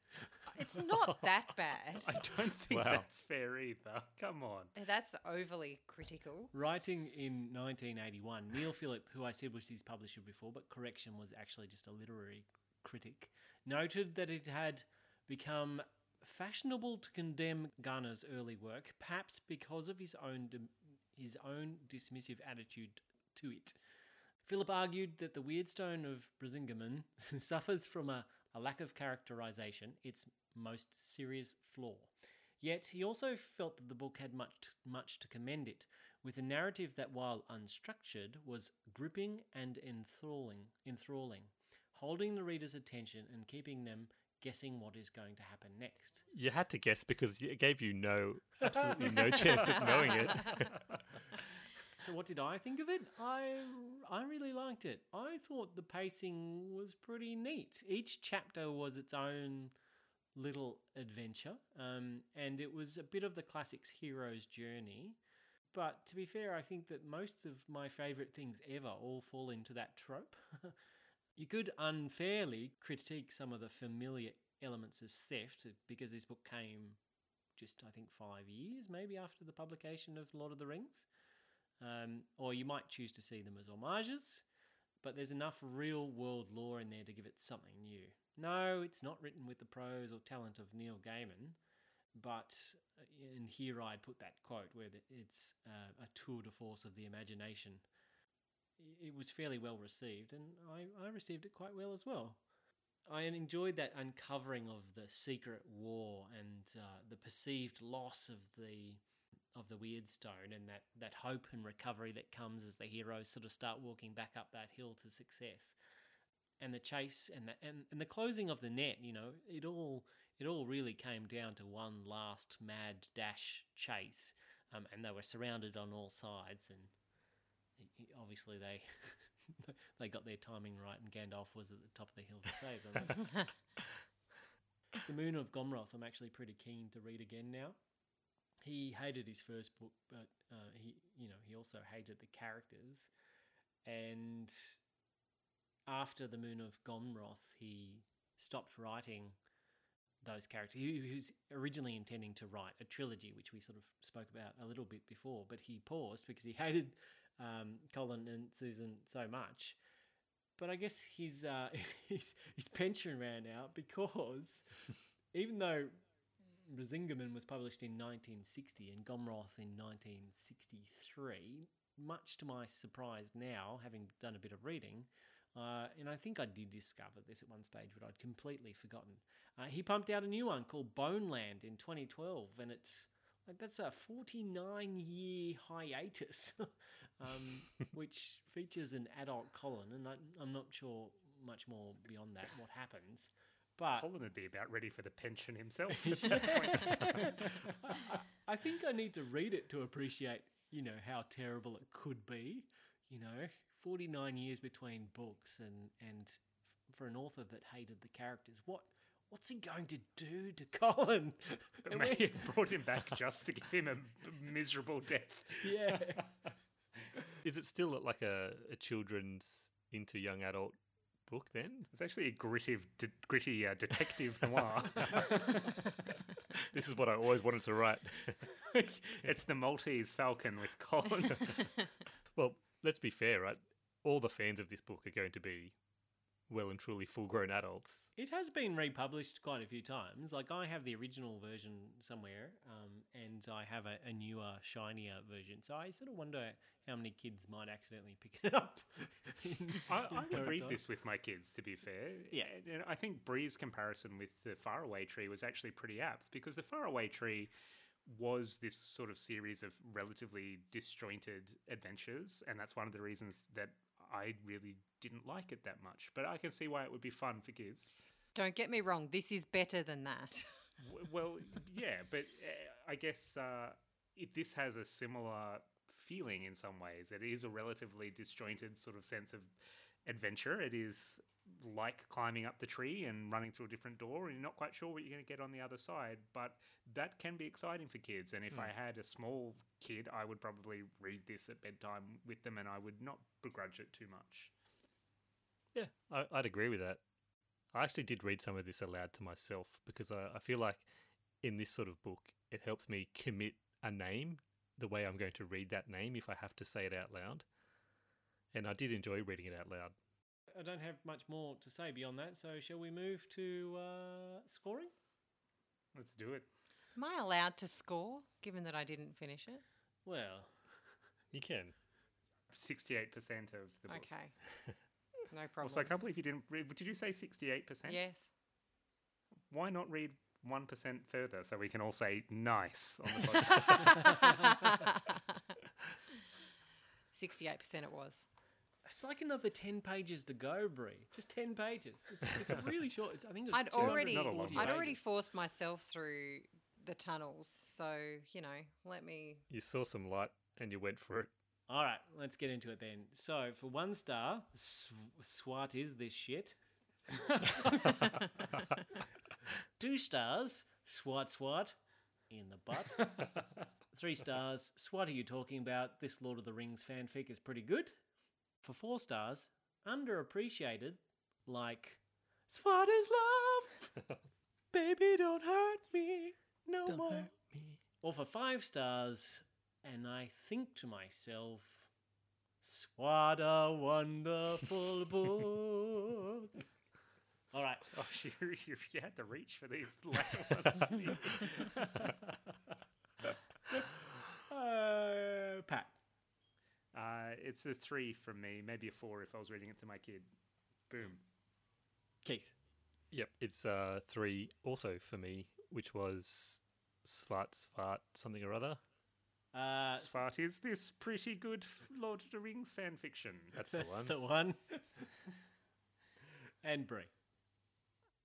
S4: It's not that bad.
S3: I don't think
S5: Wow.
S3: that's fair either. Come on.
S4: That's overly critical.
S2: Writing in 1981, Neil Philip, who I said was his publisher before, but correction was actually just a literary critic, noted that it had become fashionable to condemn Garner's early work, perhaps because of his own dim- his own dismissive attitude to it. Philip argued that the Weirdstone of Brisingamen suffers from a, a lack of characterization, its most serious flaw. Yet he also felt that the book had much, much to commend it, with a narrative that, while unstructured, was gripping and enthralling, enthralling, holding the reader's attention and keeping them guessing what is going to happen next.
S5: You had to guess because it gave you no, absolutely no chance of knowing it.
S2: So what did I think of it? I I really liked it. I thought the pacing was pretty neat. Each chapter was its own little adventure, um, and it was a bit of the classics hero's journey. But to be fair, I think that most of my favourite things ever all fall into that trope. you could unfairly critique some of the familiar elements as theft because this book came just, I think, five years maybe after the publication of Lord of the Rings. Um, or you might choose to see them as homages, but there's enough real world lore in there to give it something new. No, it's not written with the prose or talent of Neil Gaiman, but uh, in here I'd put that quote where it's uh, a tour de force of the imagination. It was fairly well received, and I, I received it quite well as well. I enjoyed that uncovering of the secret war and uh, the perceived loss of the of the weird stone and that, that hope and recovery that comes as the heroes sort of start walking back up that hill to success. And the chase and the and, and the closing of the net you know it all it all really came down to one last mad dash chase um, and they were surrounded on all sides and obviously they they got their timing right and Gandalf was at the top of the hill to save them. The Moon of Gomrath I'm actually pretty keen to read again now he hated his first book, but uh, he, you know, he also hated the characters. And after the Moon of Gomrath, he stopped writing those characters. He, was originally intending to write a trilogy, which we sort of spoke about a little bit before, but he paused because he hated um, Colin and Susan so much. But I guess his uh, his his pension ran out because even though Brisingamen was published in 1960 and Gomrath in 1963. Much to my surprise now, having done a bit of reading, uh, and I think I did discover this at one stage, but I'd completely forgotten. Uh, he pumped out a new one called Boneland in 2012, and it's like that's a 49 year hiatus, um, which features an adult Colin, and I, I'm not sure much more beyond that what happens. But
S3: Colin would be about ready for the pension himself at that point.
S2: I think I need to read it to appreciate, you know, how terrible it could be. You know, 49 years between books and and for an author that hated the characters, what what's he going to do to Colin? And
S3: Maybe
S2: we-
S3: it brought him back just to give him a miserable death.
S2: yeah.
S5: Is it still like a, a children's into young adult book then?
S3: It's actually a gritty, de- gritty uh, detective noir.
S5: This is what I always wanted to write.
S3: it's the Maltese Falcon with Colin.
S5: well, let's be fair, right? All the fans of this book are going to be well and truly full grown adults.
S2: It has been republished quite a few times. Like I have the original version somewhere, um, and I have a, a newer, shinier version. So I sort of wonder how many kids might accidentally pick it up. in-
S3: I, I would read this with my kids, to be fair.
S2: Yeah.
S3: And- And I think Bree's comparison with the Faraway Tree was actually pretty apt because the Faraway Tree was this sort of series of relatively disjointed adventures. And that's one of the reasons that I really didn't like it that much. But I can see why it would be fun for kids.
S4: Don't get me wrong, this is better than that.
S3: Well, yeah, but uh, I guess uh, it, this has a similar feeling in some ways. It is a relatively disjointed sort of sense of adventure. It is like climbing up the tree and running through a different door, and you're not quite sure what you're going to get on the other side. But that can be exciting for kids. And if I hmm. had a small kid, I would probably read this at bedtime with them, and I would not begrudge it too much.
S5: Yeah, I, I'd agree with that. I actually did read some of this aloud to myself because I, I feel like in this sort of book, it helps me commit a name the way I'm going to read that name if I have to say it out loud. And I did enjoy reading it out loud.
S2: I don't have much more to say beyond that. So shall we move to uh, scoring?
S3: Let's do it.
S4: Am I allowed to score, given that I didn't finish it?
S2: Well,
S5: You can.
S3: 68% of the book.
S4: Okay. No problem.
S3: Also, I can't believe you didn't read. Did you say 68%?
S4: Yes.
S3: why not read 1% further so we can all say nice on the podcast?
S4: 68% it was.
S2: It's like another 10 pages to go, Brie. Just 10 pages. It's, it's really short. It's, I think it's
S4: I'd
S2: 240
S4: already,
S3: not a
S4: I'd already forced myself through the tunnels, so you know, let me.
S5: You saw some light and you went for it.
S2: All right, let's get into it then. So, for one star, swat is this shit. Two stars, swat swat in the butt. Three stars, swat are you talking about? This Lord of the Rings fanfic is pretty good. For four stars, underappreciated, like swat is love. Baby, don't hurt me no more. Or for five stars, and I think to myself, Swat a wonderful book. All right.
S3: oh, you, you, you had to reach for these latter ones.
S2: Uh, Pat.
S3: Uh, it's a three from me, maybe a four if I was reading it to my kid. Boom.
S2: Keith.
S5: Yep, it's uh, three also for me, which was Svart Svart something or other.
S2: Uh,
S3: Svart is this pretty good Lord of the Rings fan fiction.
S5: That's the
S2: that's
S5: one.
S2: the one. and Brie.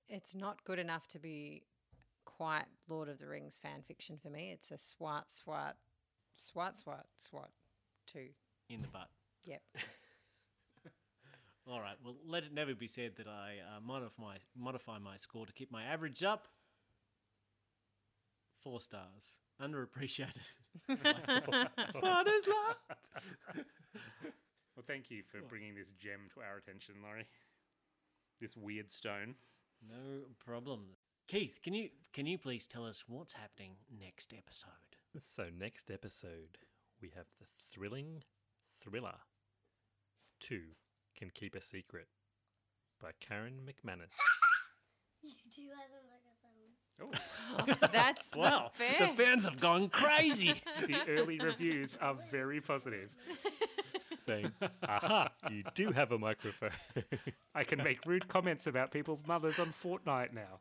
S4: It's not good enough to be quite Lord of the Rings fan fiction for me. It's a swat, swat, swat, swat, swat. Two.
S2: In the butt.
S4: Yep.
S2: All right. Well, let it never be said that I uh, modify my modify my score to keep my average up. Four stars. Underappreciated. Spiders love.
S3: Well, thank you for bringing this gem to our attention, Laurie. This weird stone.
S2: No problem. Keith, can you can you please tell us what's happening next episode?
S5: So next episode we have the thrilling thriller. Two can keep a secret by Karen McManus.
S6: You do have a microphone.
S3: Oh,
S4: That's
S2: Wow,
S4: the
S2: the fans have gone crazy.
S3: the early reviews are very positive.
S5: saying, "Aha, you do have a microphone."
S3: I can make rude comments about people's mothers on Fortnite now.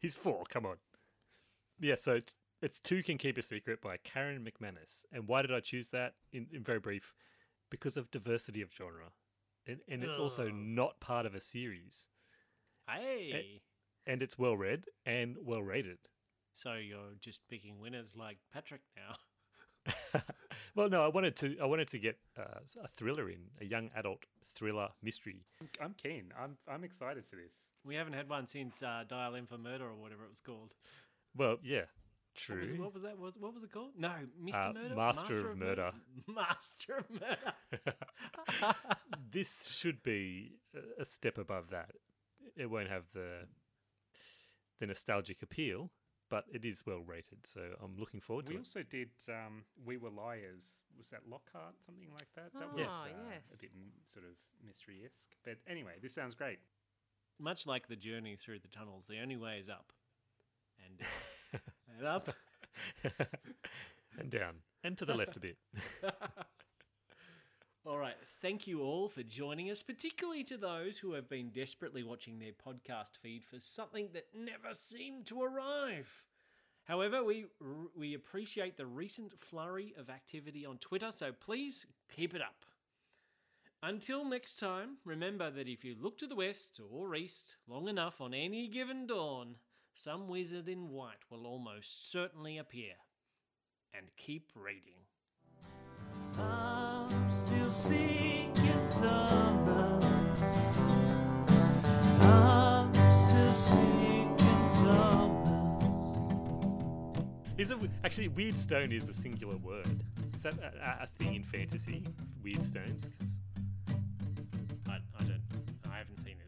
S5: He's four. Come on. Yeah, so t- it's two can keep a secret by Karen McManus. And why did I choose that? In, in very brief, because of diversity of genre, and, and it's also
S2: Oh.
S5: not part of a series,
S2: hey.
S5: and it's well read and well rated.
S2: So you're just picking winners like Patrick now.
S5: well, no, I wanted to. I wanted to get uh, a thriller in a young adult thriller mystery.
S3: I'm keen. I'm I'm excited for this.
S2: We haven't had one since uh, Dial M for Murder or whatever it was called.
S5: Well, yeah,
S2: What was,
S5: true.
S2: what was that? Was what was it called? No, Mr.
S5: Uh,
S2: Murder.
S5: Master of Murder.
S2: Master of Murder.
S5: this should be a- a step above that. It won't have the the nostalgic appeal, but it is well rated. So I'm looking forward to
S3: We
S5: it.
S3: We also did um, We Were Liars. Was that Lockhart? Something like that? That
S4: Oh,
S3: was
S5: Yes.
S3: uh,
S4: yes.
S3: a bit m- sort of mystery esque. But anyway, this sounds great.
S2: Much like the journey through the tunnels, the only way is up and down. And up.
S5: and down and to the left a bit.
S2: All right. Thank you all for joining us, particularly to those who have been desperately watching their podcast feed for something that never seemed to arrive. However, we we appreciate the recent flurry of activity on Twitter, so please keep it up. Until next time, remember that if you look to the west or east long enough on any given dawn, some wizard in white will almost certainly appear. And keep reading.
S1: I'm still seeking Donna. I'm still seeking Donna.
S5: Is it actually weird stone is a singular word? Is that a, a thing in fantasy? Weird stones? 'Cause-
S2: I, I don't. I haven't seen it